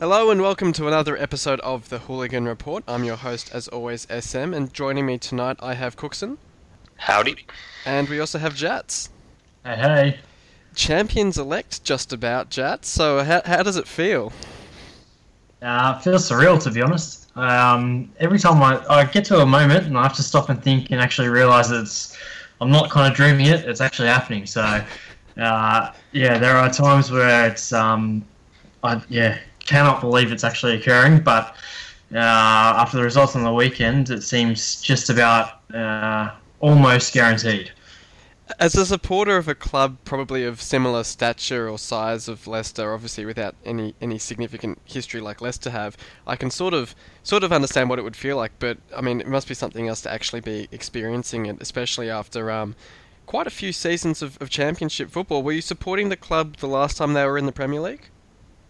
Hello and welcome to another episode of the Hooligan Report. I'm your host, as always, SM, and joining me tonight I have Cooksen, Howdy. and we also have Jatz. Hey, hey. Champions elect, just about, Jatz. So, how, how does it feel? Uh, it feels surreal, to be honest. Um, every time I, I get to a moment and I have to stop and think and actually realize that it's, I'm not kind of dreaming it, it's actually happening. So, uh, yeah, there are times where it's, um, I, yeah, cannot believe it's actually occurring, but uh, after the results on the weekend, it seems just about uh, almost guaranteed. As a supporter of a club probably of similar stature or size of Leicester, obviously without any, any significant history like Leicester have, I can sort of sort of understand what it would feel like. But I mean, it must be something else to actually be experiencing it, especially after um, quite a few seasons of, of Championship football. Were you supporting the club the last time they were in the Premier League?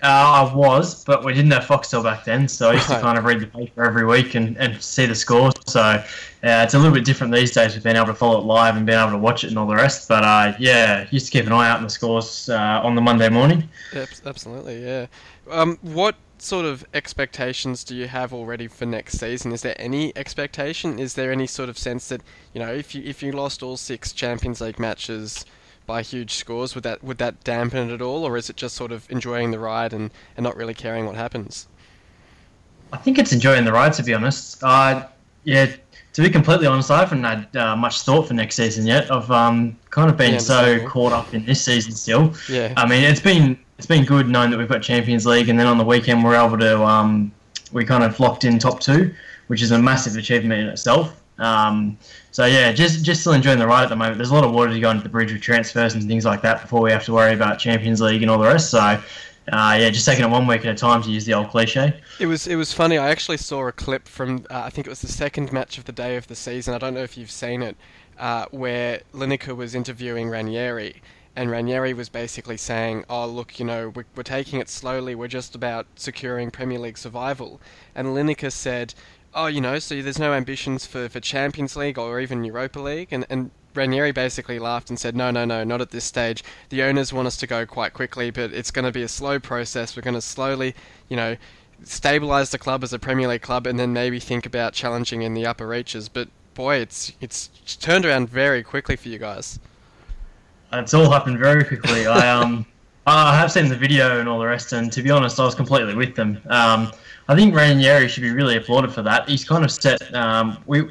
Uh, I was, but we didn't have Foxtel back then, so I used Right. to kind of read the paper every week and, and see the scores. So uh, it's a little bit different these days with being able to follow it live and being able to watch it and all the rest. But uh, yeah, used to keep an eye out on the scores uh, on the Monday morning. Abs- Absolutely, yeah. Um, what sort of expectations do you have already for next season? Is there any expectation? Is there any sort of sense that you know, if you if you lost all six Champions League matches by huge scores, would that would that dampen it at all, or is it just sort of enjoying the ride and, and not really caring what happens? I think it's enjoying the ride, to be honest. Uh, yeah, to be completely honest, I haven't had uh, much thought for next season yet. I've um, kind of been Yeah, so caught up in this season still. Yeah, I mean, it's been it's been good knowing that we've got Champions League, and then on the weekend we're able to um, we kind of locked in top two, which is a massive achievement in itself. Um, so yeah, just just still enjoying the ride at the moment. There's a lot of water to go into the bridge with transfers and things like that before we have to worry about Champions League and all the rest. So uh, yeah, just taking it one week at a time to use the old cliche. It was it was funny. I actually saw a clip from uh, I think it was the second match of the day of the season. I don't know if you've seen it, uh, where Lineker was interviewing Ranieri, and Ranieri was basically saying, "Oh look, you know, we're, we're taking it slowly. We're just about securing Premier League survival." And Lineker said, "Oh, you know, so there's no ambitions for, for Champions League or even Europa League." And and Ranieri basically laughed and said, "No, no, no, not at this stage. The owners want us to go quite quickly, but it's going to be a slow process. We're going to slowly, you know." stabilize the club as a Premier League club, and then maybe think about challenging in the upper reaches. But boy, it's it's turned around very quickly for you guys. It's all happened very quickly. I um I have seen the video and all the rest, and to be honest, I was completely with them. Um, I think Ranieri should be really applauded for that. He's kind of set. Um, we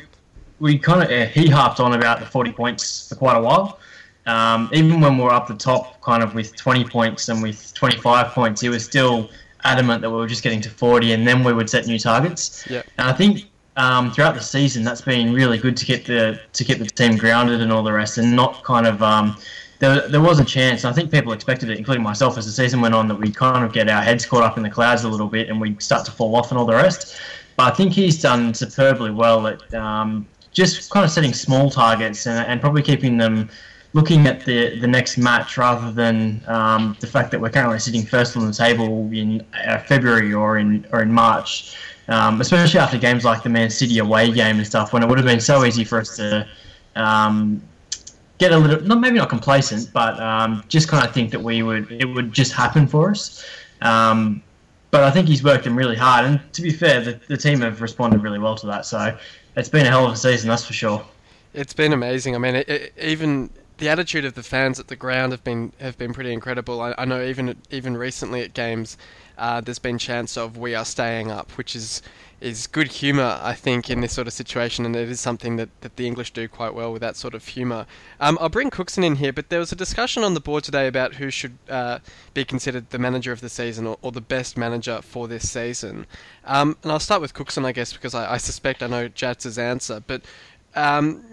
we kind of uh, he harped on about the 40 points for quite a while. Um, even when we were up the top, kind of with 20 points and with 25 points, he was still adamant that we were just getting to 40, and then we would set new targets. Yep. And I think um, throughout the season, that's been really good to get the to get the team grounded and all the rest, and not kind of. Um, there, there was a chance. I think people expected it, including myself, as the season went on, that we'd kind of get our heads caught up in the clouds a little bit and we'd start to fall off and all the rest. But I think he's done superbly well at um, just kind of setting small targets and, and probably keeping them looking at the the next match rather than um, the fact that we're currently sitting first on the table in uh, February or in or in March. Um, especially after games like the Man City away game and stuff, when it would have been so easy for us to um, get a little, not maybe not complacent, but um, just kind of think that we would it would just happen for us. Um, but I think he's worked him really hard, and to be fair, the, the team have responded really well to that. So it's been a hell of a season, that's for sure. It's been amazing. I mean, it, it, even the attitude of the fans at the ground have been have been pretty incredible. I, I know even even recently at games, uh, there's been chants of "We are staying up," which is is good humour, I think, in this sort of situation, and it is something that, that the English do quite well with that sort of humour. Um, I'll bring Cooksen in here, but there was a discussion on the board today about who should uh, be considered the manager of the season or, or the best manager for this season. Um, and I'll start with Cooksen, I guess, because I, I suspect I know Jatz's answer, but. Um,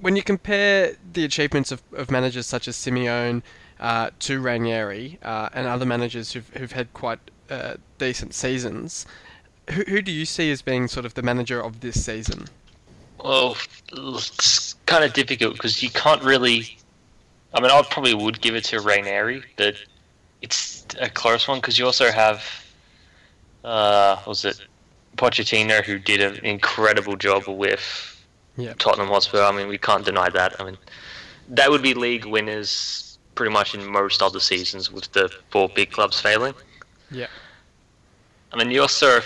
when you compare the achievements of, of managers such as Simeone uh, to Ranieri uh, and other managers who've, who've had quite uh, decent seasons, who, who do you see as being sort of the manager of this season? Well, it's kind of difficult because you can't really. I mean, I probably would give it to Ranieri, but it's a close one because you also have. Uh, what was it Pochettino who did an incredible job with Yeah. Tottenham Hotspur? I mean, we can't deny that. I mean, that would be league winners pretty much in most other seasons with the four big clubs failing. Yeah. I mean, you also.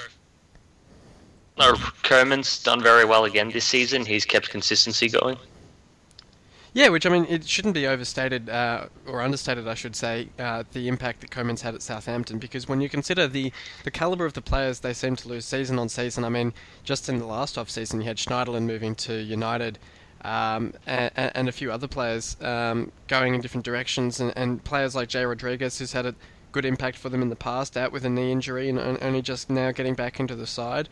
No, Koeman's done very well again this season. He's kept consistency going. Yeah, which I mean, it shouldn't be overstated uh, or understated, I should say, uh, the impact that Koeman's had at Southampton. Because when you consider the the caliber of the players they seem to lose season on season, I mean, just in the last off season, you had Schneiderlin moving to United, um, and, and, a few other players um, going in different directions, and, and, players like Jay Rodriguez, who's had a good impact for them in the past, out with a knee injury and only just now getting back into the side.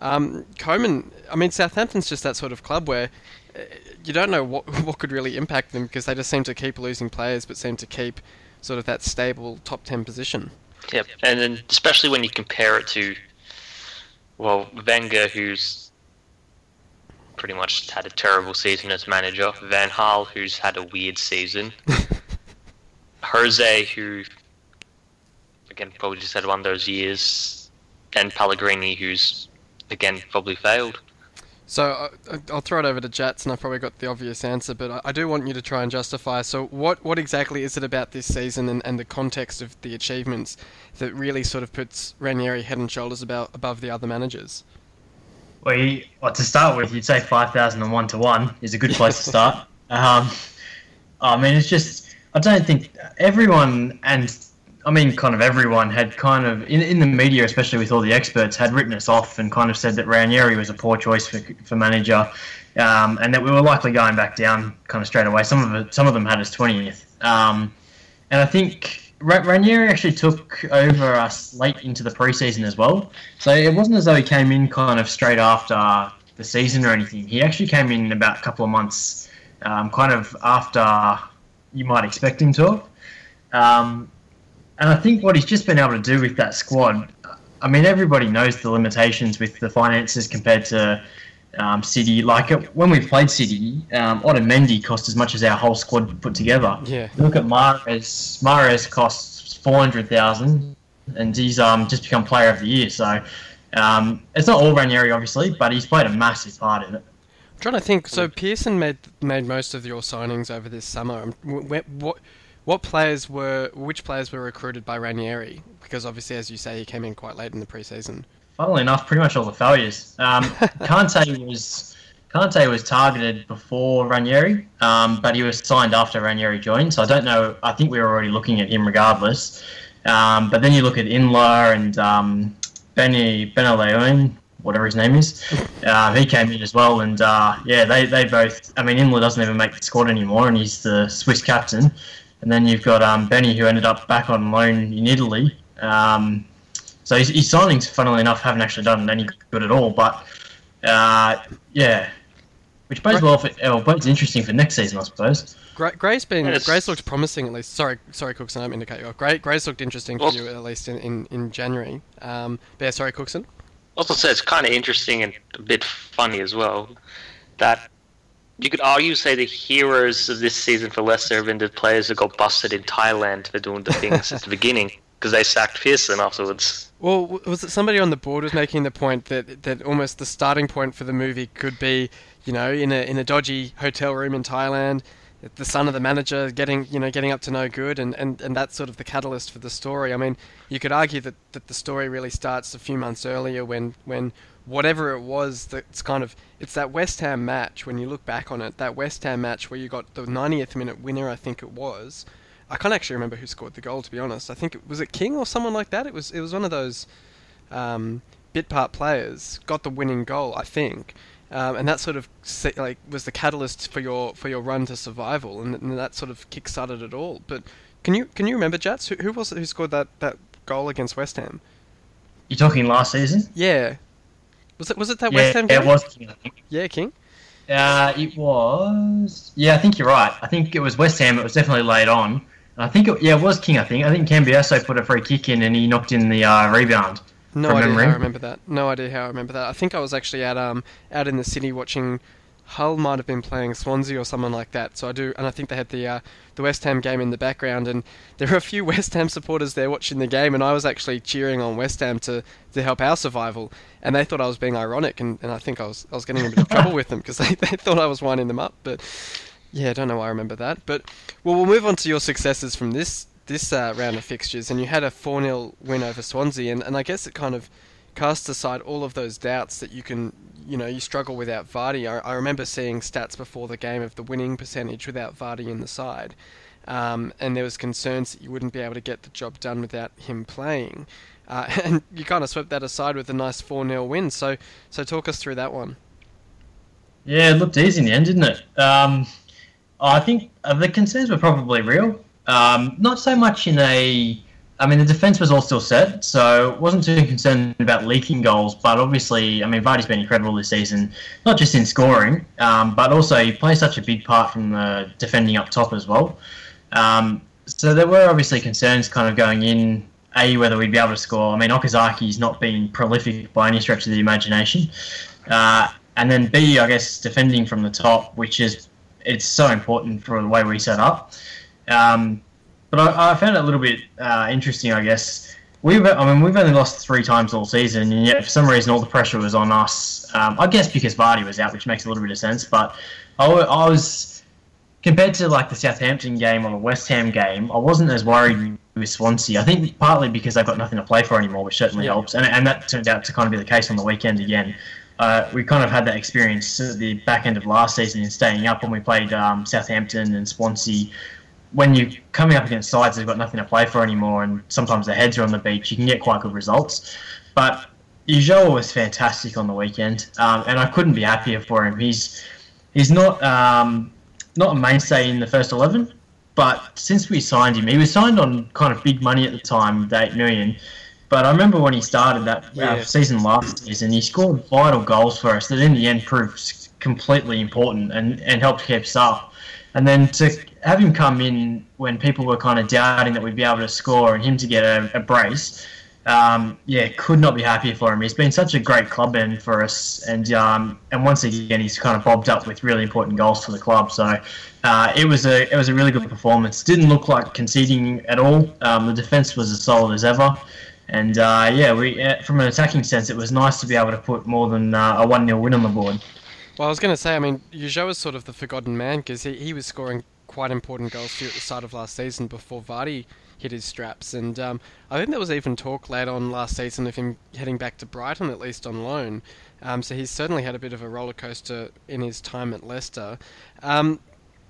Um, Koeman, I mean, Southampton's just that sort of club where uh, you don't know what what could really impact them because they just seem to keep losing players, but seem to keep sort of that stable top ten position. Yep, and then especially when you compare it to, well, Wenger, who's pretty much had a terrible season as manager, Van Gaal, who's had a weird season, Jose, who again probably just had one of those years, and Pellegrini, who's again probably failed. So I'll throw it over to Jatz, and I've probably got the obvious answer, but I do want you to try and justify. So what what exactly is it about this season and, and the context of the achievements that really sort of puts Ranieri head and shoulders about above the other managers? Well, you, well to start with, you'd say five thousand and one to one is a good place to start. Um, I mean, it's just I don't think everyone and I mean, kind of everyone had kind of in, in the media, especially with all the experts, had written us off and kind of said that Ranieri was a poor choice for, for manager, um, and that we were likely going back down kind of straight away. Some of some of them had us twentieth, um, and I think Ranieri actually took over us late into the preseason as well. So it wasn't as though he came in kind of straight after the season or anything. He actually came in about a couple of months, um, kind of after you might expect him to. Um, and I think what he's just been able to do with that squad, I mean, everybody knows the limitations with the finances compared to um, City. Like uh, when we played City, um, Otamendi cost as much as our whole squad put together. Yeah. look at Mahrez. Mahrez costs four hundred thousand, and he's um, just become Player of the Year. So um, it's not all Ranieri, obviously, but he's played a massive part in it. I'm trying to think. So Pearson made made most of your signings over this summer. What, what what players were, which players were recruited by Ranieri? Because obviously, as you say, he came in quite late in the preseason. Funnily enough, pretty much all the failures. Um, Kante was Kante was targeted before Ranieri, um, but he was signed after Ranieri joined. So I don't know. I think we were already looking at him regardless. Um, but then you look at Inler and um, Benny Benalouane, whatever his name is. Uh, he came in as well, and uh, yeah, they, they both. I mean, Inler doesn't even make the squad anymore, and he's the Swiss captain. And then you've got um, Benny, who ended up back on loan in Italy. Um, so his, his, signings, funnily enough, haven't actually done any good at all. But uh, yeah, which bodes well for, well, bodes interesting for next season, I suppose. Gray's been yes. Gray's looked promising at least. Sorry, sorry, Cooksen. I didn't mean to cut you off. Gray, Gray's looked interesting for you at least in, in, in January. Um, but yeah, sorry, Cooksen. Also, say it's kind of interesting and a bit funny as well that you could argue say the heroes of this season for Leicester have been the players that got busted in Thailand for doing the things at the beginning because they sacked Pearson afterwards. Well, was it somebody on the board was making the point that that almost the starting point for the movie could be, you know, in a in a dodgy hotel room in Thailand, the son of the manager getting you know getting up to no good, and, and, and that's sort of the catalyst for the story. I mean, you could argue that, that the story really starts a few months earlier when when whatever it was that's kind of it's that West Ham match when you look back on it that West Ham match where you got the 90th minute winner I think it was. I can't actually remember who scored the goal to be honest. I think it was it King or someone like that? It was it was one of those um, bit part players got the winning goal I think. Um, and that sort of like was the catalyst for your for your run to survival and, and that sort of kick-started it all. But can you can you remember Jatz? Who, who was it who scored that, that goal against West Ham? You're talking last season? Yeah was it was it that yeah, West Ham game? it was King. I think. Yeah, King. Uh, it was. Yeah, I think you're right. I think it was West Ham. It was definitely late on. I think it, yeah, it was King. I think. I think Cambiasso put a free kick in and he knocked in the uh, rebound. No idea memory. how I remember that. No idea how I remember that. I think I was actually at um out in the city watching Hull might have been playing Swansea or someone like that. So I do, and I think they had the uh, the West Ham game in the background, and there were a few West Ham supporters there watching the game, and I was actually cheering on West Ham to, to help our survival, and they thought I was being ironic, and, and I think I was I was getting a bit of trouble with them because they, they thought I was winding them up, but yeah, I don't know why I remember that, but well, we'll move on to your successes from this this uh, round of fixtures, and you had a 4 0 win over Swansea, and, and I guess it kind of casts aside all of those doubts that you can, you know, you struggle without Vardy. I, I remember seeing stats before the game of the winning percentage without Vardy in the side, um, and there was concerns that you wouldn't be able to get the job done without him playing. Uh, and you kind of swept that aside with a nice 4 0 win. So, so talk us through that one. Yeah, it looked easy in the end, didn't it? Um, I think uh, the concerns were probably real. Um, not so much in a. I mean, the defence was all still set, so wasn't too concerned about leaking goals. But obviously, I mean, Vardy's been incredible this season, not just in scoring, um, but also he plays such a big part from the defending up top as well. Um, so there were obviously concerns kind of going in. A, whether we'd be able to score. I mean, Okazaki's not been prolific by any stretch of the imagination. Uh, and then B, I guess, defending from the top, which is it's so important for the way we set up. Um, but I, I, found it a little bit uh, interesting, I guess. We've, I mean, we've only lost three times all season, and yet for some reason all the pressure was on us. Um, I guess because Vardy was out, which makes a little bit of sense. But I, I was compared to like the Southampton game or the West Ham game, I wasn't as worried with Swansea. I think partly because they've got nothing to play for anymore, which certainly yeah. helps, and, and that turned out to kind of be the case on the weekend again. Uh, we kind of had that experience at the back end of last season in staying up when we played um, Southampton and Swansea. When you're coming up against sides that have got nothing to play for anymore, and sometimes their heads are on the beach, you can get quite good results. But Ulloa was fantastic on the weekend, um, and I couldn't be happier for him. He's he's not um, not a mainstay in the first eleven, but since we signed him, he was signed on kind of big money at the time, eight million. But I remember when he started that uh, yeah. season last season, he scored vital goals for us that in the end proved completely important and, and helped keep us up. And then to have him come in when people were kind of doubting that we'd be able to score and him to get a, a brace, um, yeah, could not be happier for him. He's been such a great club end for us, and um, and once again he's kind of bobbed up with really important goals for the club. So uh, it was a it was a really good performance. Didn't look like conceding at all. Um, the defence was as solid as ever. And uh, yeah, we uh, from an attacking sense, it was nice to be able to put more than uh, a one 0 win on the board. Well, I was going to say, I mean, Ulloa is sort of the forgotten man because he, he was scoring quite important goals at the start of last season before Vardy hit his straps. And um, I think there was even talk later on last season of him heading back to Brighton, at least on loan. Um, so he's certainly had a bit of a roller coaster in his time at Leicester. Um,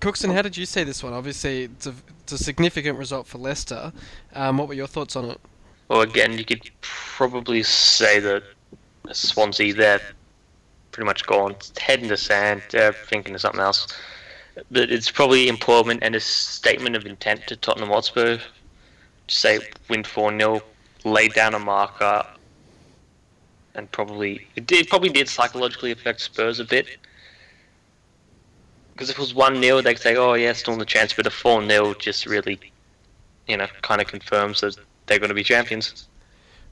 Cooksen, how did you see this one? Obviously, it's a, it's a significant result for Leicester. Um, what were your thoughts on it? Well, again, you could probably say that Swansea, they're pretty much gone, head in the sand, they're thinking of something else. But it's probably important and a statement of intent to Tottenham Hotspur to say win 4 0, lay down a marker, and probably it, did, probably did psychologically affect Spurs a bit. Because if it was 1 0, they'd say, oh, yeah, still in the chance, but a 4 0 just really, you know, kind of confirms that they're going to be champions.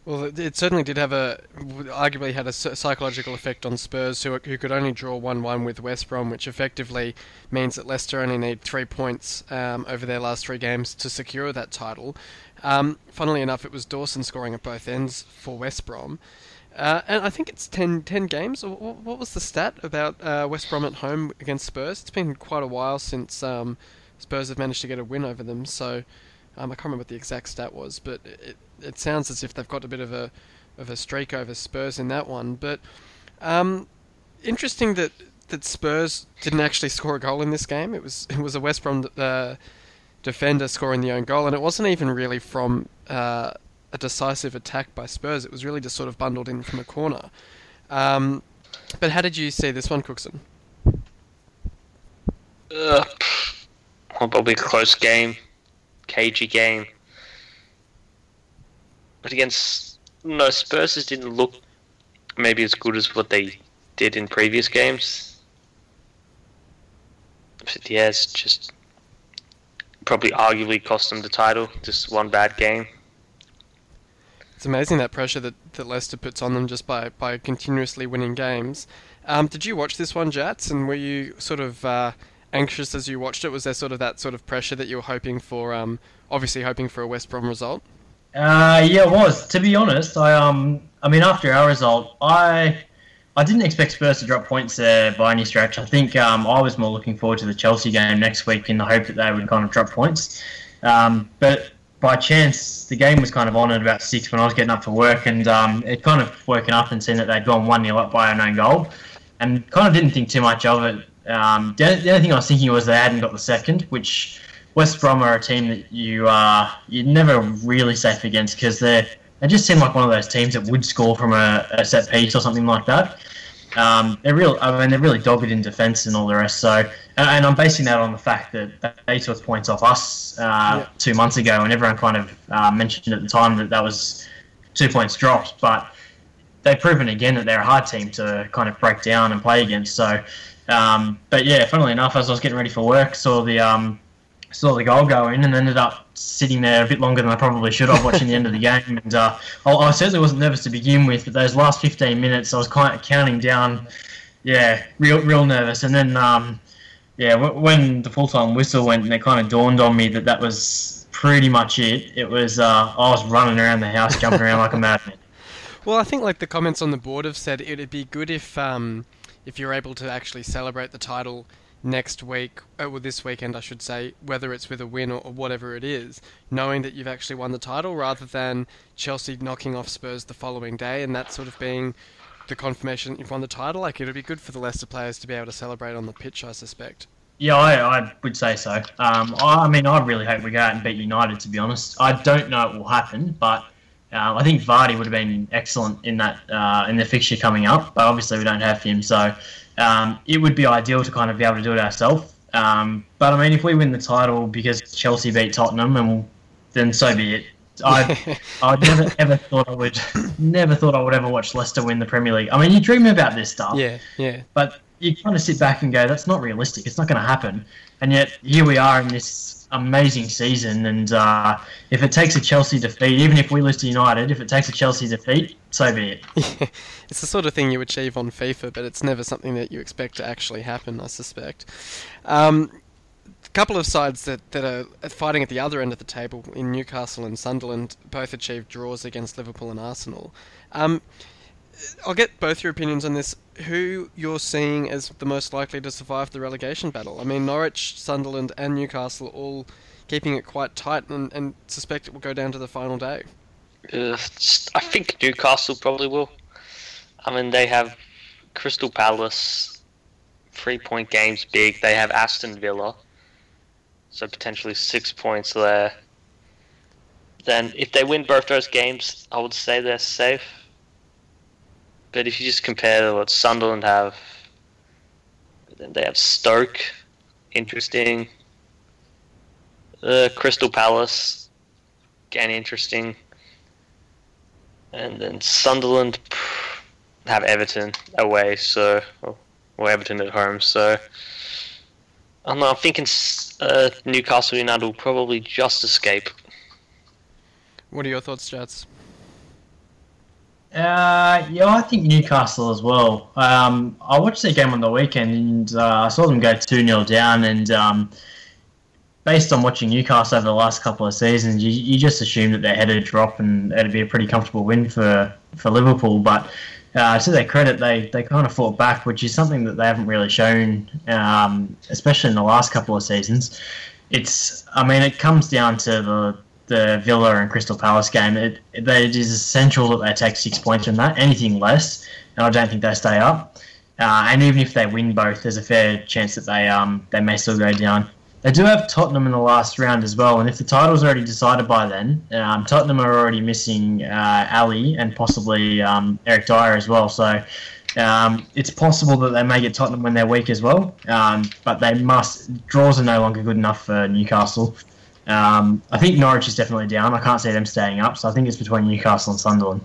Well, it certainly did have a, arguably had a psychological effect on Spurs, who, who could only draw 1 1 with West Brom, which effectively means that Leicester only need three points um, over their last three games to secure that title. Um, funnily enough, it was Dawson scoring at both ends for West Brom. Uh, and I think it's 10, 10 games. What was the stat about uh, West Brom at home against Spurs? It's been quite a while since um, Spurs have managed to get a win over them, so um, I can't remember what the exact stat was, but it, it sounds as if they've got a bit of a of a streak over Spurs in that one. But um, interesting that that Spurs didn't actually score a goal in this game. It was it was a West Brom uh, defender scoring the own goal, and it wasn't even really from uh, a decisive attack by Spurs. It was really just sort of bundled in from a corner. Um, but how did you see this one, Cooksen? Uh, probably a close game cagey game. But against no Spurs didn't look maybe as good as what they did in previous games. But yeah, it's just probably arguably cost them the title. Just one bad game. It's amazing that pressure that, that Leicester puts on them just by, by continuously winning games. Um, did you watch this one, Jatz? And were you sort of uh, anxious as you watched it? Was there sort of that sort of pressure that you were hoping for? Um, obviously, hoping for a West Brom result. Uh, yeah, it was. To be honest, I um, I mean, after our result, I I didn't expect Spurs to drop points there by any stretch. I think um, I was more looking forward to the Chelsea game next week in the hope that they would kind of drop points. Um, but by chance, the game was kind of on at about six when I was getting up for work, and um, it kind of woken up and seen that they'd gone one 0 up by an own goal, and kind of didn't think too much of it. Um, the, the only thing I was thinking was they hadn't got the second, which West Brom are a team that you uh, you're never really safe against because they they just seem like one of those teams that would score from a, a set piece or something like that. Um, they're real. I mean, they're really dogged in defence and all the rest. So, and, and I'm basing that on the fact that they took points off us uh, yeah. two months ago, and everyone kind of uh, mentioned at the time that that was two points dropped. But they've proven again that they're a hard team to kind of break down and play against. So, um, but yeah, funnily enough, as I was getting ready for work, saw the um, saw the goal go in and ended up sitting there a bit longer than I probably should have watching the end of the game. And uh, I, I, certainly wasn't nervous to begin with, but those last 15 minutes, I was kind of counting down. Yeah, real, real nervous. And then, um, yeah, w- when the full time whistle went, and it kind of dawned on me that that was pretty much it. It was uh, I was running around the house, jumping around like a madman. Well, I think like the comments on the board have said, it'd be good if um, if you're able to actually celebrate the title next week, or uh, this weekend, I should say, whether it's with a win or, or, whatever it is, knowing that you've actually won the title rather than Chelsea knocking off Spurs the following day and that sort of being the confirmation that you've won the title. Like, it would be good for the Leicester players to be able to celebrate on the pitch, I suspect. Yeah, I, I would say so. Um, I, I, mean, I really hope we go out and beat United, to be honest. I don't know it will happen, but uh, I think Vardy would have been excellent in that uh, in the fixture coming up, but obviously we don't have him, so um, it would be ideal to kind of be able to do it ourselves. Um, but I mean, if we win the title because Chelsea beat Tottenham, and then so be it. I I never ever thought I would never thought I would ever watch Leicester win the Premier League. I mean, you dream about this stuff. Yeah, yeah. But you kind of sit back and go, that's not realistic. It's not going to happen. And yet here we are in this amazing season. And uh, if it takes a Chelsea defeat, even if we lose to United, if it takes a Chelsea defeat, so be it. It's the sort of thing you achieve on FIFA, but it's never something that you expect to actually happen, I suspect. Um, a couple of sides that, that are fighting at the other end of the table in Newcastle and Sunderland both achieved draws against Liverpool and Arsenal. Um, I'll get both your opinions on this. Who you're seeing as the most likely to survive the relegation battle? I mean, Norwich, Sunderland, and Newcastle all keeping it quite tight, and, and suspect it will go down to the final day. Uh, I think Newcastle probably will. I mean, they have Crystal Palace, three point games big. They have Aston Villa, so potentially six points there. Then, if they win both those games, I would say they're safe. But if you just compare what Sunderland have, then they have Stoke, interesting. Uh, Crystal Palace, again interesting. And then Sunderland have Everton away, so or Everton at home. So I don't know. I'm thinking uh, Newcastle United will probably just escape. What are your thoughts, Jatz? Uh, yeah, I think Newcastle as well. Um, I watched their game on the weekend and uh, I saw them go 2 0 down. And um, based on watching Newcastle over the last couple of seasons, you, you just assume that they're headed to drop and it'd be a pretty comfortable win for, for Liverpool. But uh, to their credit, they, they kind of fought back, which is something that they haven't really shown, um, especially in the last couple of seasons. It's, I mean, it comes down to the the Villa and Crystal Palace game, it, it, it is essential that they take six points from that. Anything less, and I don't think they stay up. Uh, and even if they win both, there's a fair chance that they um, they may still go down. They do have Tottenham in the last round as well, and if the title's already decided by then, um, Tottenham are already missing uh, Alli and possibly um, Eric Dier as well. So um, it's possible that they may get Tottenham when they're weak as well, um, but they must. Draws are no longer good enough for Newcastle. Um, I think Norwich is definitely down. I can't see them staying up, so I think it's between Newcastle and Sunderland.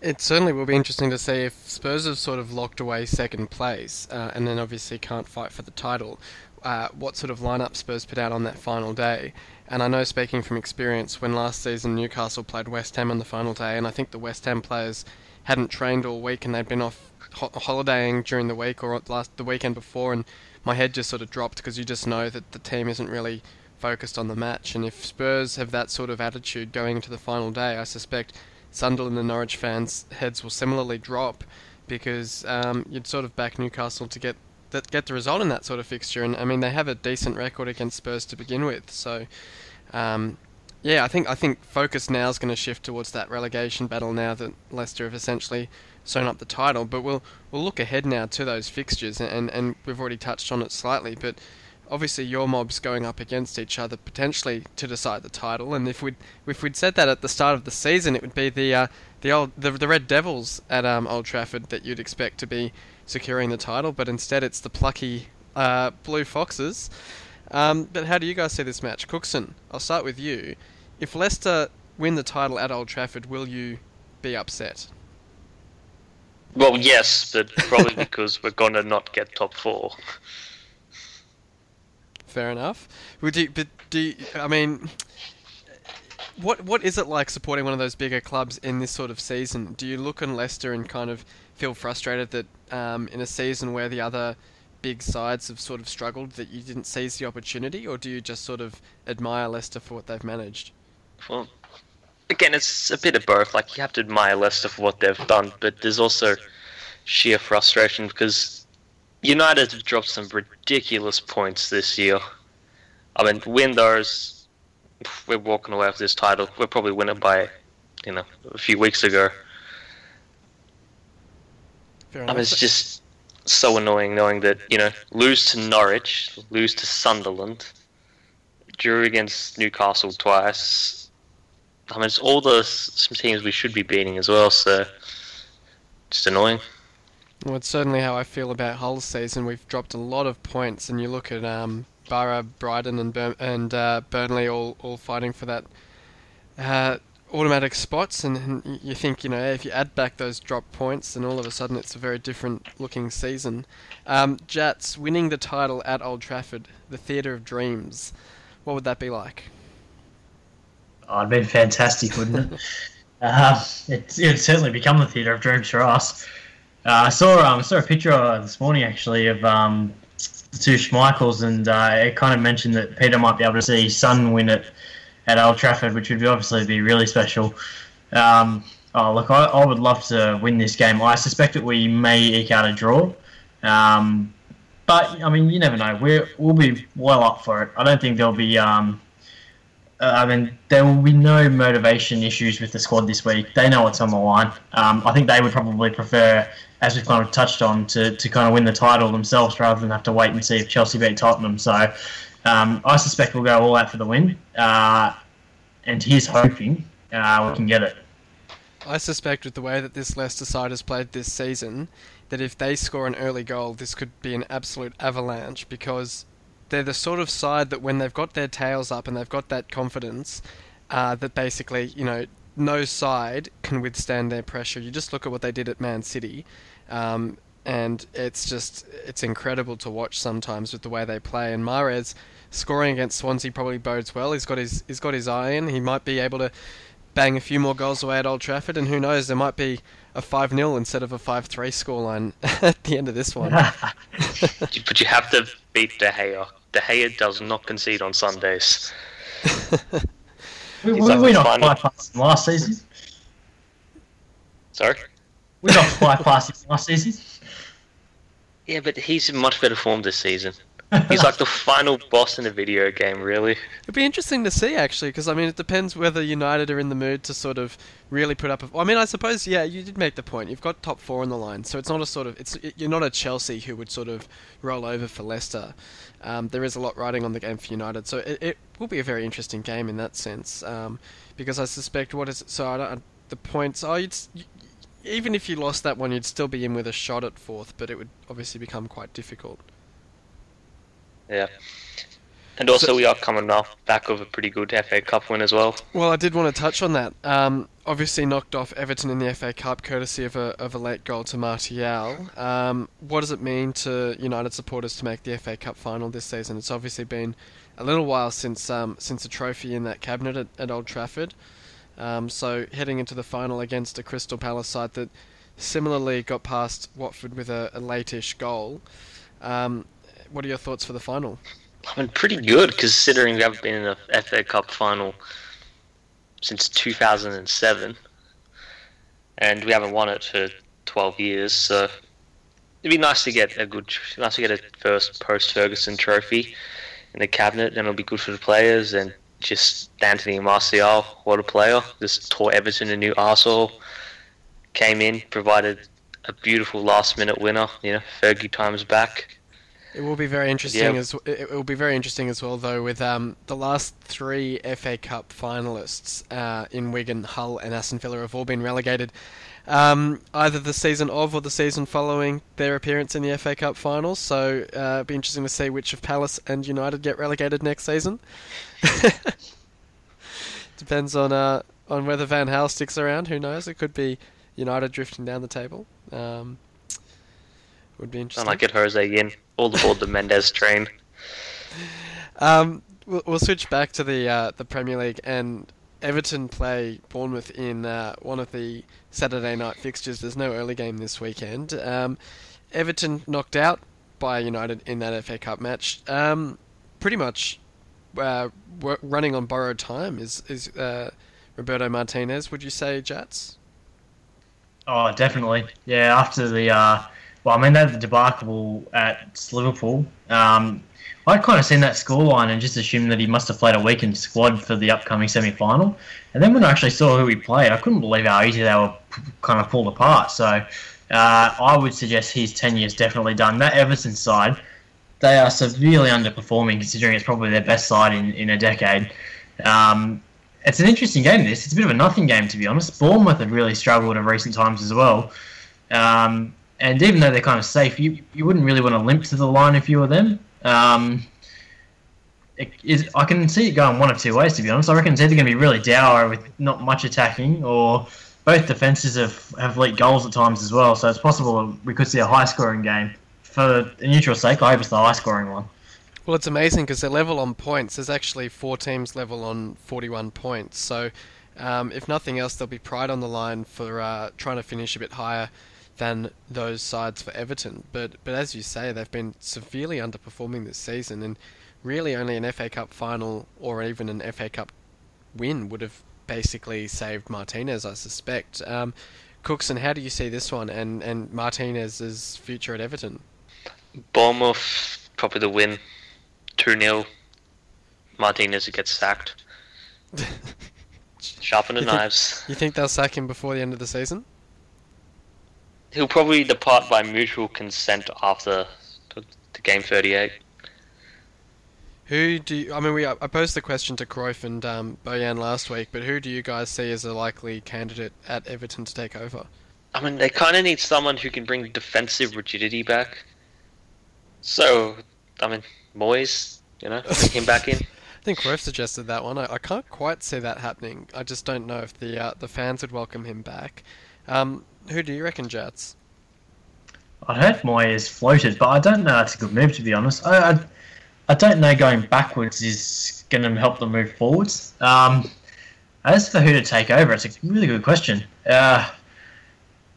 It certainly will be interesting to see if Spurs have sort of locked away second place, uh, and then obviously can't fight for the title. Uh, what sort of lineup Spurs put out on that final day? And I know, speaking from experience, when last season Newcastle played West Ham on the final day, and I think the West Ham players hadn't trained all week and they'd been off ho- holidaying during the week or last the weekend before, and my head just sort of dropped because you just know that the team isn't really focused on the match. And if Spurs have that sort of attitude going into the final day, I suspect Sunderland and Norwich fans' heads will similarly drop because um, you'd sort of back Newcastle to get that get the result in that sort of fixture. And I mean, they have a decent record against Spurs to begin with, so um, yeah, I think I think focus now is going to shift towards that relegation battle now that Leicester have essentially sewn up the title. But we'll we'll look ahead now to those fixtures, and and we've already touched on it slightly, but. Obviously, your mobs going up against each other potentially to decide the title, and if we'd if we'd said that at the start of the season, it would be the uh, the old the, the Red Devils at um, Old Trafford that you'd expect to be securing the title, but instead it's the plucky uh, Blue Foxes. Um, but how do you guys see this match, Cooksen? I'll start with you. If Leicester win the title at Old Trafford, will you be upset? Well, yes, but probably because we're gonna not get top four. Fair enough. Would you, but do you, I mean, what what is it like supporting one of those bigger clubs in this sort of season? Do you look on Leicester and kind of feel frustrated that um, in a season where the other big sides have sort of struggled that you didn't seize the opportunity, or do you just sort of admire Leicester for what they've managed? Well, again, it's a bit of both. Like you have to admire Leicester for what they've done, but there's also sheer frustration because United have dropped some ridiculous points this year. I mean, win those, we're walking away with this title. We'll probably win it by, you know, a few weeks ago. I mean, it's just so annoying knowing that you know lose to Norwich, lose to Sunderland, drew against Newcastle twice. I mean, it's all the some teams we should be beating as well. So just annoying. Well, it's certainly how I feel about Hull's season. We've dropped a lot of points, and you look at um, Borough, Brighton, and Bur- and uh, Burnley all all fighting for that. Uh, automatic spots, and, and, you think, you know, if you add back those drop points, then all of a sudden it's a very different looking season. Um, Jatz winning the title at Old Trafford, the Theatre of Dreams. What would that be like? Oh, it'd been fantastic, wouldn't it? uh, it it'd certainly become the Theatre of Dreams for us. Uh, I saw um, I saw a picture this morning actually of um, the two Schmeichels, and uh, it kind of mentioned that Peter might be able to see Son win it at Old Trafford, which would obviously be really special. Um, oh, look, I, I, would love to win this game. I suspect that we may eke out a draw. Um, but, I mean, you never know. We're, we'll be well up for it. I don't think there'll be. Um, uh, I mean, there will be no motivation issues with the squad this week. They know what's on the line. Um, I think they would probably prefer, as we've kind of touched on, to, to kind of win the title themselves rather than have to wait and see if Chelsea beat Tottenham. So um, I suspect we'll go all out for the win, uh, and he's hoping uh, we can get it. I suspect with the way that this Leicester side has played this season, that if they score an early goal, this could be an absolute avalanche because they're the sort of side that when they've got their tails up and they've got that confidence, uh, that basically, you know, no side can withstand their pressure. You just look at what they did at Man City. Um, and it's just it's incredible to watch sometimes with the way they play. And Mahrez scoring against Swansea probably bodes well. He's got his he's got his eye in. He might be able to bang a few more goals away at Old Trafford, and who knows, there might be a 5 0 instead of a 5 3 scoreline at the end of this one. but you have to beat De Gea. De Gea does not concede on Sundays. we, we, like we not quite past last season. Sorry? We not quite past last season. Yeah, but he's in much better form this season. He's like the final boss in a video game, really. It'd be interesting to see, actually, because I mean, it depends whether United are in the mood to sort of really put up. A, I mean, I suppose, yeah, you did make the point. You've got top four on the line, so it's not a sort of. It's you're not a Chelsea who would sort of roll over for Leicester. Um, there is a lot riding on the game for United, so it, it will be a very interesting game in that sense. Um, because I suspect what is so I don't, the points. Oh, you'd, even if you lost that one, you'd still be in with a shot at fourth, but it would obviously become quite difficult. Yeah. And also, so, we are coming off back of a pretty good FA Cup win as well. Well, I did want to touch on that. Um, obviously, knocked off Everton in the FA Cup courtesy of a, of a late goal to Martial. Um, what does it mean to United supporters to make the FA Cup final this season? It's obviously been a little while since um, since a trophy in that cabinet at, at Old Trafford. Um, so heading into the final against a Crystal Palace side that similarly got past Watford with a, a late-ish goal. Um, what are your thoughts for the final? I mean, pretty good considering we haven't been in a FA Cup final since 2007, and we haven't won it for 12 years. So it'd be nice to get a good, nice to get a first post Ferguson trophy in the cabinet, and it'll be good for the players. And just Anthony Martial, what a player! Just taught Everton a new arsehole. Came in, provided a beautiful last-minute winner. You know, Fergie times back. It will be very interesting Yeah. as it will be very interesting as well though with um, the last three FA Cup finalists uh, in Wigan, Hull, and Aston Villa have all been relegated. Um, either the season of or the season following their appearance in the FA Cup finals. So uh, it'll be interesting to see which of Palace and United get relegated next season. Depends on uh, on whether Van Gaal sticks around. Who knows? It could be United drifting down the table. Um, would be interesting. Sound like it, Jose Yin. All aboard the Mendes train. Um, we'll, we'll switch back to the uh, the Premier League and Everton play Bournemouth in uh, one of the Saturday night fixtures. There's no early game this weekend. Um, Everton knocked out by United in that FA Cup match. Um, pretty much uh, running on borrowed time is is uh, Roberto Martinez. Would you say, Jatz? Oh, definitely. Yeah, after the uh, well, I mean, they had the debacle at Liverpool. Um, I'd kind of seen that scoreline and just assumed that he must have played a weakened squad for the upcoming semi-final. And then when I actually saw who he played, I couldn't believe how easy they were kind of pulled apart. So uh, I would suggest his tenure is definitely done. That Everton side, they are severely underperforming considering it's probably their best side in, in a decade. Um, it's an interesting game. This it's a bit of a nothing game to be honest. Bournemouth have really struggled in recent times as well, um, and even though they're kind of safe, you you wouldn't really want to limp to the line if you were them. Um, it is, I can see it going one of two ways to be honest. I reckon it's either going to be really dour with not much attacking, or both defenses have have leaked goals at times as well. So it's possible we could see a high scoring game. For a neutral sake, I hope it's the high scoring one. Well, it's amazing because they're level on points. There's actually four teams level on 41 points. So, um, if nothing else, there'll be pride on the line for uh, trying to finish a bit higher than those sides for Everton. But but as you say, they've been severely underperforming this season, and really only an FA Cup final or even an FA Cup win would have basically saved Martinez, I suspect. Um, Cooksen, how do you see this one and, and Martinez's future at Everton? Bournemouth, probably the win. 2 0. Martinez gets sacked. Sharpen the knives. You think they'll sack him before the end of the season? He'll probably depart by mutual consent after the, game 38. Who do you, I mean? We I posed the question to Cruyff and um, Bojan last week, but who do you guys see as a likely candidate at Everton to take over? I mean, they kind of need someone who can bring defensive rigidity back. So, I mean, Moyes, you know, bring him back in. I think Cruyff suggested that one. I, I can't quite see that happening. I just don't know if the uh, the fans would welcome him back. Um, who do you reckon, Jatz? I'd heard Moyes floated, but I don't know that's a good move to be honest. I I, I don't know going backwards is going to help them move forwards. Um, as for who to take over, it's a really good question. Uh,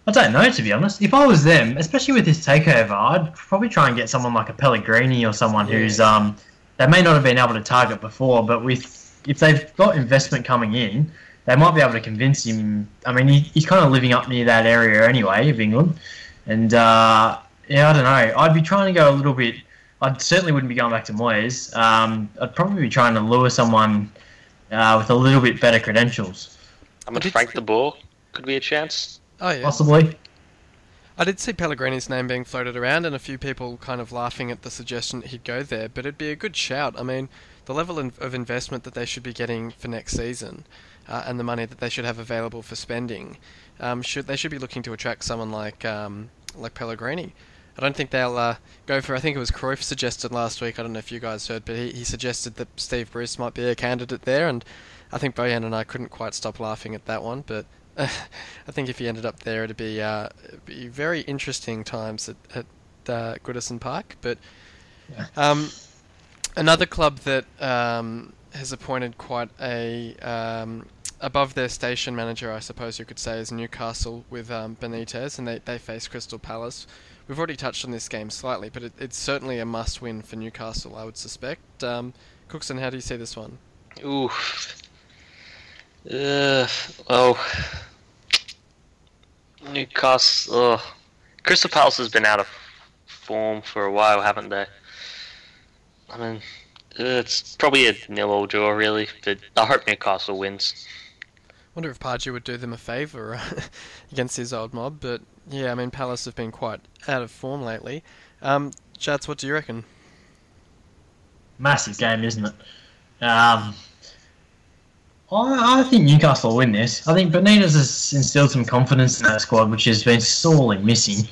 I don't know to be honest. If I was them, especially with this takeover, I'd probably try and get someone like a Pellegrini or someone who's um they may not have been able to target before, but with if they've got investment coming in, they might be able to convince him. I mean, he, he's kind of living up near that area anyway of England. And uh, yeah, I don't know. I'd be trying to go a little bit. I certainly wouldn't be going back to Moyes. Um, I'd probably be trying to lure someone uh, with a little bit better credentials, I mean, did- Frank de Boer could be a chance. Oh yeah, possibly. I did see Pellegrini's name being floated around, and a few people kind of laughing at the suggestion that he'd go there. But it'd be a good shout. I mean, the level of investment that they should be getting for next season, uh, and the money that they should have available for spending, um, should they should be looking to attract someone like um, like Pellegrini. I don't think they'll uh, go for. I think it was Cruyff suggested last week. I don't know if you guys heard, but he, he suggested that Steve Bruce might be a candidate there, and I think Bojan and I couldn't quite stop laughing at that one. But I think if he ended up there, it'd be, uh, it'd be very interesting times at, at uh, Goodison Park. But um, another club that um, has appointed quite a um, above their station manager, I suppose you could say, is Newcastle with um, Benitez, and they, they face Crystal Palace. We've already touched on this game slightly, but it, it's certainly a must-win for Newcastle, I would suspect. Um, Cooksen, how do you see this one? Ooh. Uh, well, Newcastle. Crystal Palace has been out of form for a while, haven't they? I mean, it's probably a nil-all draw, really. But I hope Newcastle wins. Wonder if Pardew would do them a favour against his old mob, but yeah, I mean Palace have been quite out of form lately. Um, Jatz, what do you reckon? Massive game, isn't it? Um, I, I think Newcastle will win this. I think Benitez has instilled some confidence in that squad, which has been sorely missing.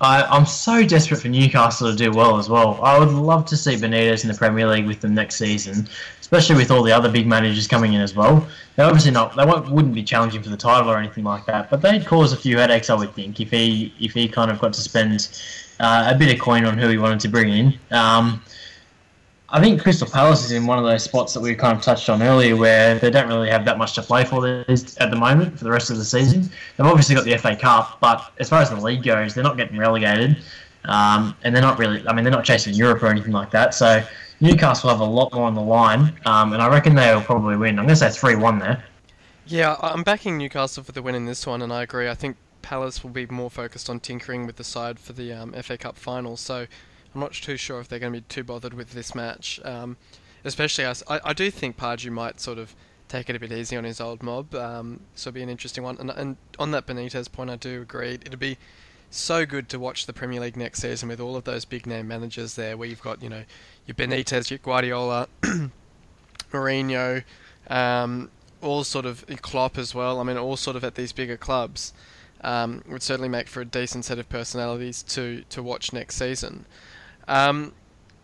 I, I'm so desperate for Newcastle to do well as well. I would love to see Benitez in the Premier League with them next season, especially with all the other big managers coming in as well. They're obviously not. They wouldn't be challenging for the title or anything like that, but they'd cause a few headaches, I would think, if he if he kind of got to spend uh, a bit of coin on who he wanted to bring in. Um, I think Crystal Palace is in one of those spots that we kind of touched on earlier where they don't really have that much to play for at the moment for the rest of the season. They've obviously got the FA Cup, but as far as the league goes, they're not getting relegated. Um, and they're not really, I mean, they're not chasing Europe or anything like that. So Newcastle have a lot more on the line, um, and I reckon they'll probably win. I'm going to say 3 1 there. Yeah, I'm backing Newcastle for the win in this one, and I agree. I think Palace will be more focused on tinkering with the side for the um, FA Cup final. So I'm not too sure if they're going to be too bothered with this match. Um, especially, I, I do think Pardew might sort of take it a bit easy on his old mob. Um, so it'll be an interesting one. And, and on that Benitez point, I do agree. It'll be so good to watch the Premier League next season with all of those big name managers there, where you've got you know your Benitez, your Guardiola, Mourinho, um, all sort of Klopp as well. I mean, all sort of at these bigger clubs. Um, would certainly make for a decent set of personalities to to watch next season. Um,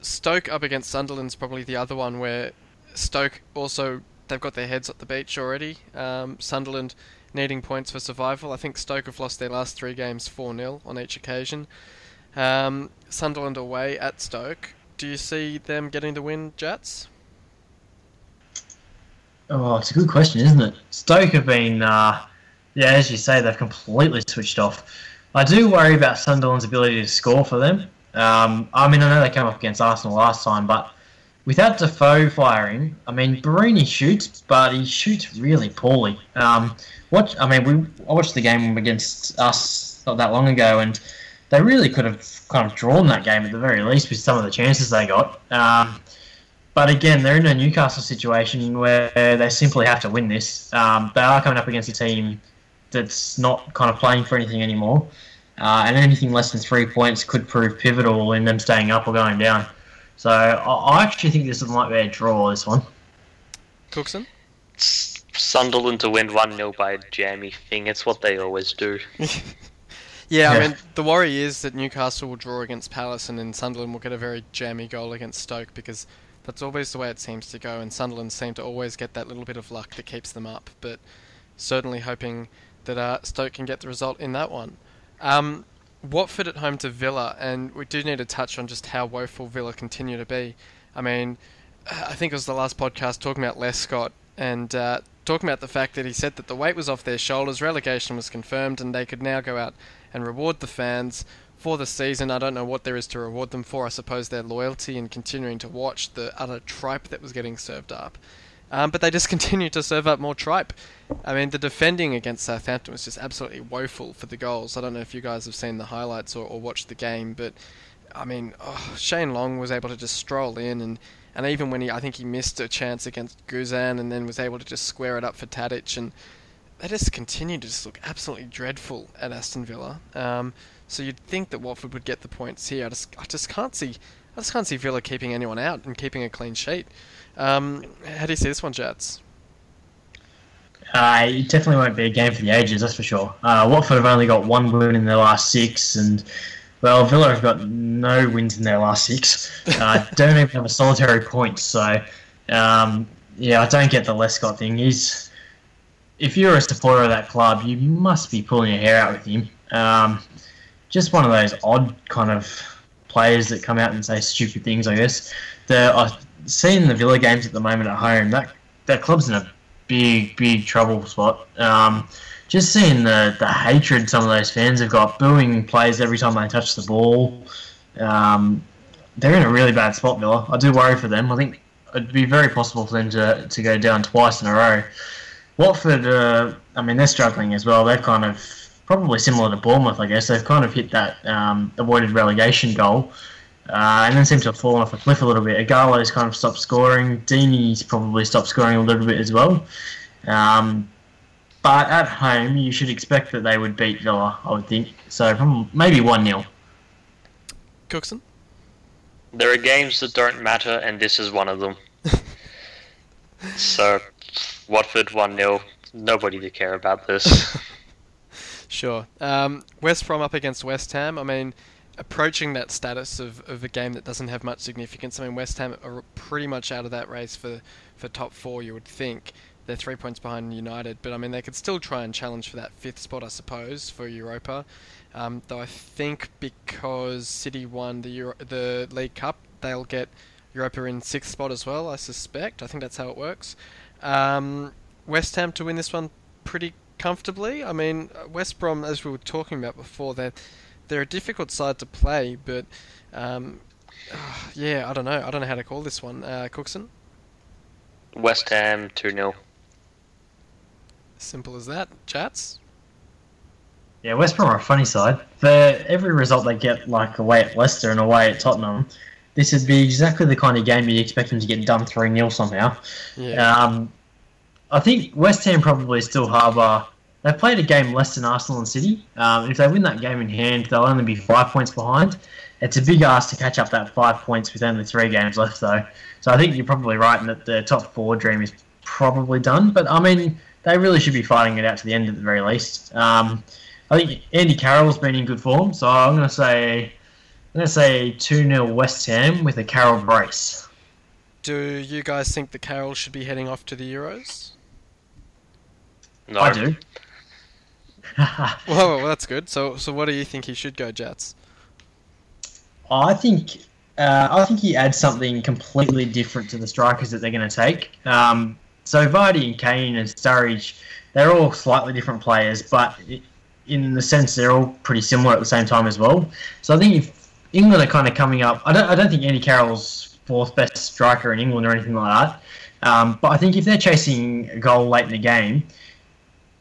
Stoke up against Sunderland's probably the other one where Stoke also they've got their heads at the beach already. Um, Sunderland needing points for survival. I think Stoke have lost their last three games 4 0 on each occasion. Um, Sunderland away at Stoke. Do you see them getting the win, Jatz? Oh, it's a good question, isn't it? Stoke have been, uh, yeah, as you say, they've completely switched off. I do worry about Sunderland's ability to score for them. Um, I mean, I know they came up against Arsenal last time, but without Defoe firing, I mean, Borini shoots, but he shoots really poorly. Um, I mean, we I watched the game against us not that long ago, and they really could have kind of drawn that game at the very least with some of the chances they got. Um, but again, they're in a Newcastle situation where they simply have to win this. Um, they are coming up against a team that's not kind of playing for anything anymore. Uh, and anything less than three points could prove pivotal in them staying up or going down. So I, I actually think this might be a draw. This one. Cooksen. Sunderland to win one 0 by a jammy thing. It's what they always do. yeah, yeah, I mean the worry is that Newcastle will draw against Palace, and then Sunderland will get a very jammy goal against Stoke because that's always the way it seems to go. And Sunderland seem to always get that little bit of luck that keeps them up. But certainly hoping that uh, Stoke can get the result in that one. Um, Watford at home to Villa, and we do need to touch on just how woeful Villa continue to be. I mean, I think it was the last podcast talking about Lescott and uh, talking about the fact that he said that the weight was off their shoulders, relegation was confirmed, and they could now go out and reward the fans for the season. I don't know what there is to reward them for. I suppose their loyalty and continuing to watch the utter tripe that was getting served up. Um, but they just continue to serve up more tripe. I mean, the defending against Southampton was just absolutely woeful for the goals. I don't know if you guys have seen the highlights or, or watched the game, but I mean, oh, Shane Long was able to just stroll in and. And even when he, I think he missed a chance against Guzan and then was able to just square it up for Tadic, and they just continue to just look absolutely dreadful at Aston Villa. Um, so you'd think that Watford would get the points here. I just, I just can't see, I just can't see Villa keeping anyone out and keeping a clean sheet. Um, how do you see this one, Jatz? Uh, it definitely won't be a game for the ages, that's for sure. Uh, Watford have only got one win in their last six, and well, Villa have got no wins in their last six. Uh, don't even have a solitary point, so um, yeah, I don't get the Lescott thing. He's if you're a supporter of that club, you must be pulling your hair out with him. Um, just one of those odd kind of players that come out and say stupid things, I guess. The uh, seeing the Villa games at the moment at home, that that club's in a big, big trouble spot. Um, just seeing the, the hatred some of those fans have got, booing players every time they touch the ball. Um, they're in a really bad spot, Villa. I do worry for them. I think it'd be very possible for them to, to go down twice in a row. Watford, uh, I mean, they're struggling as well. They're kind of probably similar to Bournemouth, I guess. They've kind of hit that um, avoided relegation goal uh, and then seems to have fallen off a cliff a little bit. Ighalo's kind of stopped scoring. Deeney's probably stopped scoring a little bit as well. Um, but at home, you should expect that they would beat Villa, I would think. So maybe 1 0. Cooksen? There are games that don't matter, and this is one of them. so, Watford 1 0. Nobody to care about this. sure. Um, West Brom up against West Ham. I mean, approaching that status of, of a game that doesn't have much significance. I mean, West Ham are pretty much out of that race for, for top four, you would think. They're three points behind United, but I mean, they could still try and challenge for that fifth spot, I suppose, for Europa. Um, though I think because City won the Euro- the League Cup, they'll get Europa in sixth spot as well. I suspect. I think that's how it works. Um, West Ham to win this one pretty comfortably. I mean, West Brom, as we were talking about before, they're they're a difficult side to play, but um, yeah, I don't know. I don't know how to call this one. Uh, Cooksen. West Ham two 0 Simple as that. Jatz. Yeah, West Brom are a funny side. For every result they get, like away at Leicester and away at Tottenham, this would be exactly the kind of game you'd expect them to get done 3 0 somehow. Yeah. Um, I think West Ham probably still harbour. They played a game less than Arsenal and City. Um, if they win that game in hand, they'll only be five points behind. It's a big ask to catch up that five points with only three games left, though. So I think you're probably right in that the top four dream is probably done. But I mean, they really should be fighting it out to the end at the very least. Um, I think Andy Carroll's been in good form, so I'm going to say I'm going to say 2 0 West Ham with a Carroll brace. Do you guys think the Carroll should be heading off to the Euros? No. I do. well, well, that's good. So, so what do you think he should go, Jatz? I think uh, I think he adds something completely different to the strikers that they're going to take. Um, so Vardy and Kane and Sturridge, they're all slightly different players, but in the sense they're all pretty similar at the same time as well. So I think if England are kind of coming up, I don't, I don't think Andy Carroll's fourth best striker in England or anything like that. Um, but I think if they're chasing a goal late in the game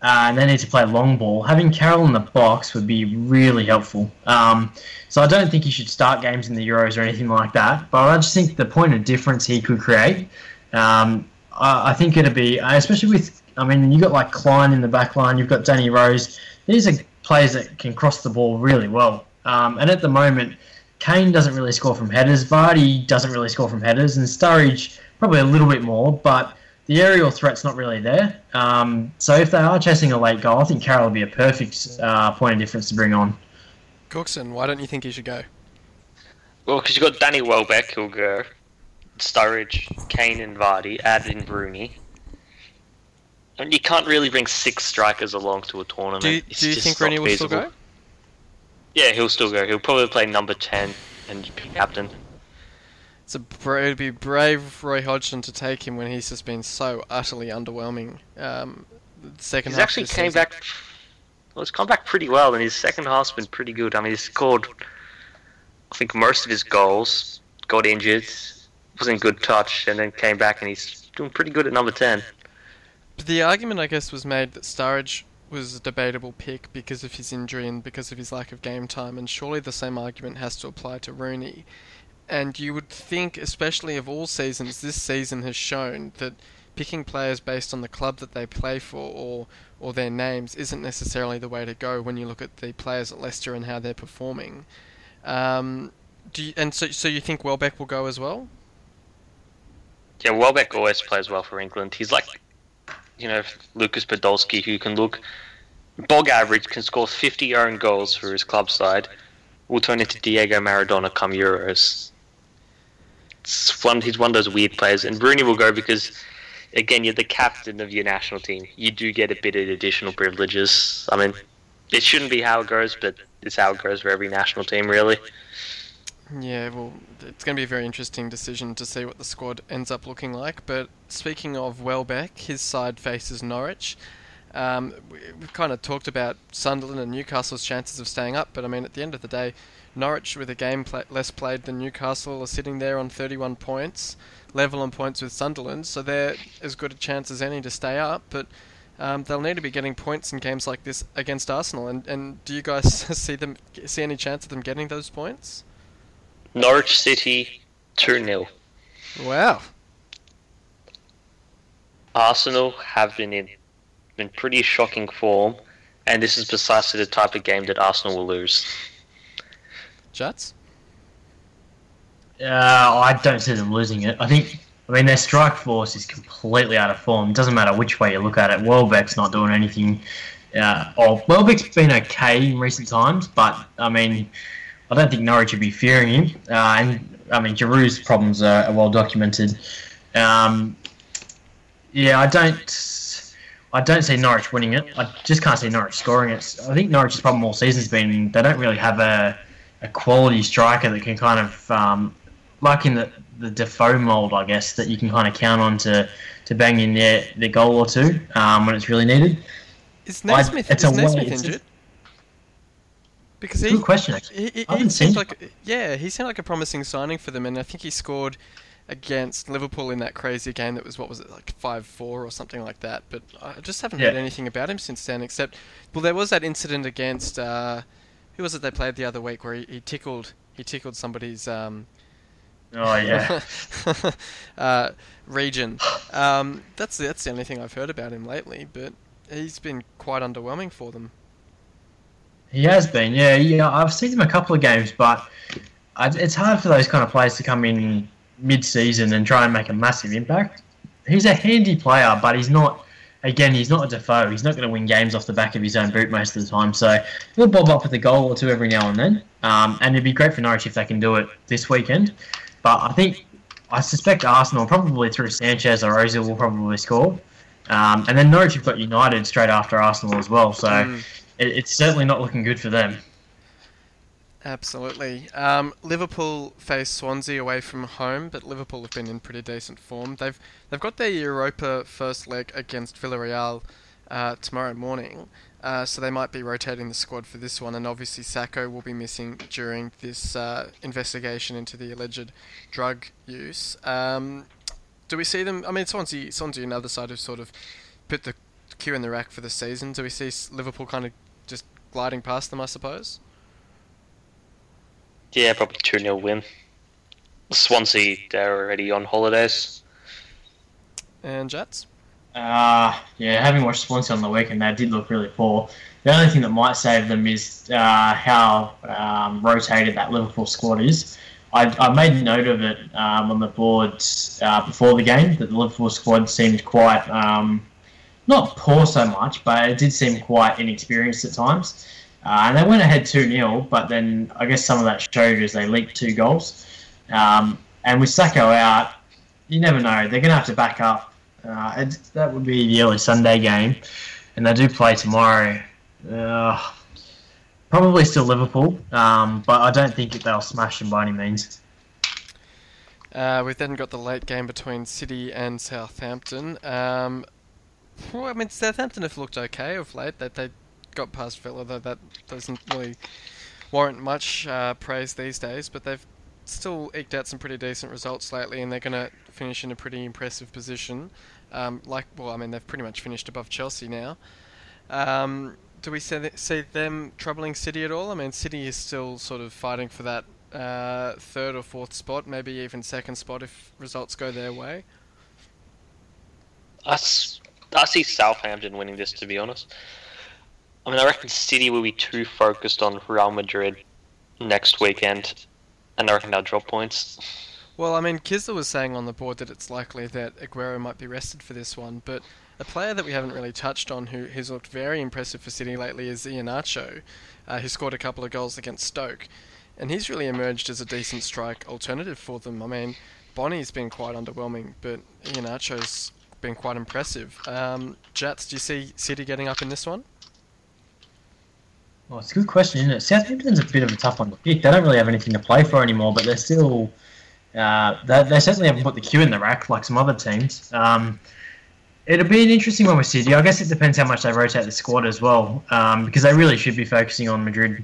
uh, and they need to play long ball, having Carroll in the box would be really helpful. Um, so I don't think he should start games in the Euros or anything like that. But I just think the point of difference he could create, um, I, I think it'd be, especially with, I mean, you've got like Klein in the back line, you've got Danny Rose these are players that can cross the ball really well. Um, and at the moment, Kane doesn't really score from headers. Vardy doesn't really score from headers, and Sturridge probably a little bit more, but the aerial threat's not really there. Um, so if they are chasing a late goal, I think Carroll would be a perfect uh, point of difference to bring on. Cooksen, why don't you think he should go? Well, because you've got Danny Welbeck who'll go, Sturridge, Kane, and Vardy, add in Rooney. I mean, you can't really bring six strikers along to a tournament. Do you, It's do you just think Rooney will still go? Yeah, he'll still go. He'll probably play number 10 and be captain. It's a it'd be brave Roy Hodgson to take him when he's just been so utterly underwhelming. Um, the second He's half actually came season. back. Well, he's come back pretty well, and his second half's been pretty good. I mean, he scored, I think, most of his goals. Got injured, was in good touch, and then came back, and he's doing pretty good at number 10. But the argument, I guess, was made that Sturridge was a debatable pick because of his injury and because of his lack of game time, and surely the same argument has to apply to Rooney. And you would think, especially of all seasons, this season has shown that picking players based on the club that they play for or or their names isn't necessarily the way to go when you look at the players at Leicester and how they're performing. Um, do you, and so so you think Welbeck will go as well? Yeah, Welbeck always plays well for England. He's like, you know, Lucas Podolski, who can look bog average, can score 50 own goals for his club side. Will turn into Diego Maradona come Euros. One, he's one of those weird players, and Rooney will go because, again, you're the captain of your national team. You do get a bit of additional privileges. I mean, it shouldn't be how it goes, but it's how it goes for every national team, really. Yeah, well, it's going to be a very interesting decision to see what the squad ends up looking like. But speaking of Welbeck, his side faces Norwich. Um, we- we've kind of talked about Sunderland and Newcastle's chances of staying up, but I mean, at the end of the day, Norwich, with a game less played than Newcastle, are sitting there on 31 points, level on points with Sunderland, so they're as good a chance as any to stay up. But um, they'll need to be getting points in games like this against Arsenal. And, and do you guys see them see any chance of them getting those points? Norwich City 2 0. Wow. Arsenal have been in been pretty shocking form, and this is precisely the type of game that Arsenal will lose. Jatz? Uh, I don't see them losing it. I think, I mean, their strike force is completely out of form. It doesn't matter which way you look at it. Welbeck's not doing anything. Uh, oh, Welbeck's been okay in recent times, but I mean, I don't think Norwich would be fearing him. Uh, and I mean, Giroud's problems are, are well documented. Um, yeah, I don't. I don't see Norwich winning it. I just can't see Norwich scoring it. I think Norwich's problem all season's been they don't really have a, a quality striker that can kind of um, like in the the Defoe mold, I guess, that you can kind of count on to, to bang in their, their goal or two um, when it's really needed. Is Naismith, it's is a way- Naismith it's injured? Because he, Good question, actually. he, he, I haven't he seemed like yeah, he seemed like a promising signing for them, and I think he scored against Liverpool in that crazy game that was what was it like five four or something like that. But I just haven't heard anything about him since then, except well, there was that incident against uh, who was it they played the other week where he, he tickled he tickled somebody's um, Oh yeah. uh, region. Um, that's the, that's the only thing I've heard about him lately, but he's been quite underwhelming for them. He has been, yeah, yeah. I've seen him a couple of games, but I, it's hard for those kind of players to come in mid-season and try and make a massive impact. He's a handy player, but he's not. Again, he's not a Defoe. He's not going to win games off the back of his own boot most of the time. So he'll bob up with a goal or two every now and then. Um, and it'd be great for Norwich if they can do it this weekend. But I think I suspect Arsenal probably through Sanchez or Ozil will probably score. Um, and then Norwich have got United straight after Arsenal as well. So Mm. it, it's certainly not looking good for them. Absolutely. Um, Liverpool face Swansea away from home, but Liverpool have been in pretty decent form. They've they've got their Europa first leg against Villarreal uh, tomorrow morning, uh, so they might be rotating the squad for this one. And obviously, Sakho will be missing during this uh, investigation into the alleged drug use. Um, do we see them? I mean, Swansea, Swansea, another side have sort of put the queue in the rack for the season. Do we see Liverpool kind of just gliding past them? I suppose. Yeah, probably 2 0 win. Swansea, they're already on holidays. And Jatz. Uh, yeah, having watched Swansea on the weekend, they did look really poor. The only thing that might save them is uh, how um, rotated that Liverpool squad is. I, I made note of it um, on the board uh, before the game that the Liverpool squad seemed quite um, not poor so much, but it did seem quite inexperienced at times. Uh, and they went ahead 2 0, but then I guess some of that showed as they leaked two goals. Um, and with Sakho out, you never know. They're going to have to back up. Uh, that would be the early Sunday game, and they do play tomorrow. Uh, probably still Liverpool, um, but I don't think they'll smash them by any means. Uh, we've then got the late game between City and Southampton. Um, well, I mean, Southampton have looked okay of late. That they got past Villa, though that doesn't really warrant much uh, praise these days. But they've still eked out some pretty decent results lately, and they're going to finish in a pretty impressive position. Um, like, well, I mean, they've pretty much finished above Chelsea now. Um, do we see, see them troubling City at all? I mean, City is still sort of fighting for that uh, third or fourth spot, maybe even second spot if results go their way. I see Southampton winning this, to be honest. I mean, I reckon City will be too focused on Real Madrid next weekend, and I reckon they'll drop points. Well, I mean, Kisler was saying on the board that it's likely that Aguero might be rested for this one, but a player that we haven't really touched on who has looked very impressive for City lately is Iheanacho, uh, who scored a couple of goals against Stoke, and he's really emerged as a decent strike alternative for them. I mean, Bony's been quite underwhelming, but Iheanacho's been quite impressive. Um, Jatz, do you see City getting up in this one? Well, it's a good question, isn't it? Southampton's a bit of a tough one to pick. They don't really have anything to play for anymore, but they're still. Uh, they, they certainly haven't put the queue in the rack like some other teams. Um, it'll be an interesting one with City. I guess it depends how much they rotate the squad as well, um, because they really should be focusing on Madrid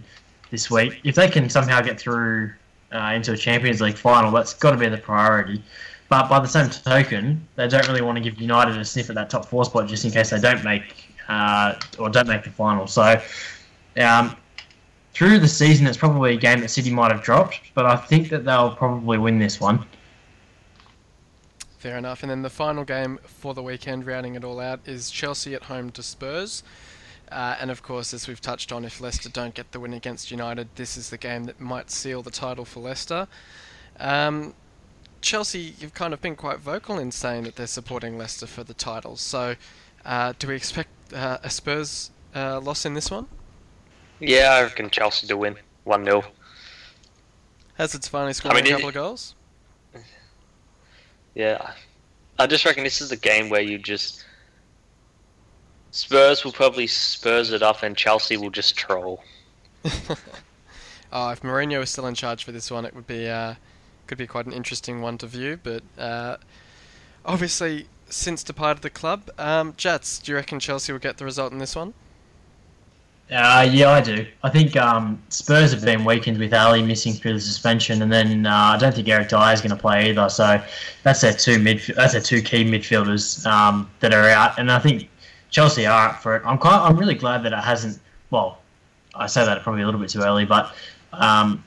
this week. If they can somehow get through uh, into a Champions League final, that's got to be the priority. But by the same token, they don't really want to give United a sniff at that top four spot just in case they don't make uh, or don't make the final. So um, through the season, it's probably a game that City might have dropped, but I think that they'll probably win this one. Fair enough. And then the final game for the weekend, rounding it all out, is Chelsea at home to Spurs. Uh, and of course, as we've touched on, if Leicester don't get the win against United, this is the game that might seal the title for Leicester. Um, Chelsea, you've kind of been quite vocal in saying that they're supporting Leicester for the title. So, uh, do we expect uh, a Spurs uh, loss in this one? Yeah, I reckon Chelsea to win 1 0. Hazard's finally scored mean, a it- couple of goals. Yeah. I just reckon this is a game where you just. Spurs will probably Spurs it up and Chelsea will just troll. Oh, if Mourinho was still in charge for this one, it would be uh, could be quite an interesting one to view. But uh, obviously, since departed the club, um, Jatz, do you reckon Chelsea will get the result in this one? Uh, yeah, I do. I think um, Spurs have been weakened with Alli missing through the suspension, and then uh, I don't think Eric Dier is going to play either. So that's their two midf- That's their two key midfielders um, that are out, and I think Chelsea are up for it. I'm quite, I'm really glad that it hasn't. Well, I say that probably a little bit too early, but um,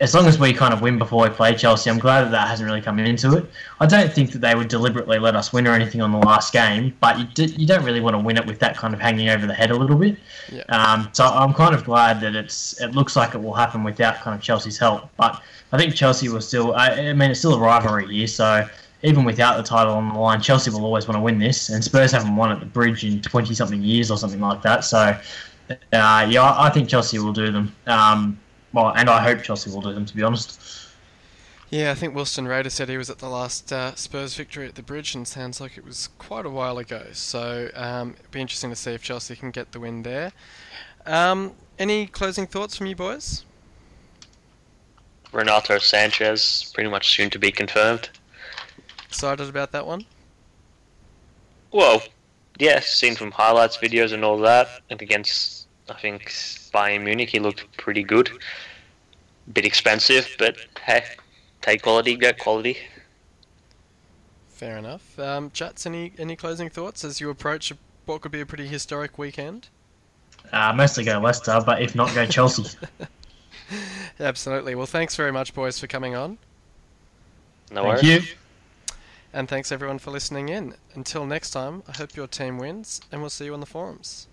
as long as we kind of win before we play Chelsea, I'm glad that that hasn't really come into it. I don't think that they would deliberately let us win or anything on the last game, but you, d- you don't really want to win it with that kind of hanging over the head a little bit. Yeah. Um, so I'm kind of glad that it's it looks like it will happen without kind of Chelsea's help. But I think Chelsea will still. I, I mean, it's still a rivalry year, so even without the title on the line, Chelsea will always want to win this. And Spurs haven't won at the Bridge in 20 something years or something like that. So uh, yeah, I I think Chelsea will do them. Um, well, and I hope Chelsea will do them. To be honest. Yeah, I think Wilson Raider said he was at the last uh, Spurs victory at the Bridge, and sounds like it was quite a while ago. So um, it'd be interesting to see if Chelsea can get the win there. Um, any closing thoughts from you boys? Renato Sanchez pretty much soon to be confirmed. Excited about that one? Well, yeah, seen from highlights videos and all that. And against, I think, Bayern Munich, he looked pretty good. Bit expensive, but hey, take quality, get quality. Fair enough. Um, Jatz, any any closing thoughts as you approach what could be a pretty historic weekend? Uh, mostly go Leicester, but if not, go Chelsea. Absolutely. Well, thanks very much, boys, for coming on, No Thank worries. you. and thanks everyone for listening in. Until next time, I hope your team wins, and we'll see you on the forums.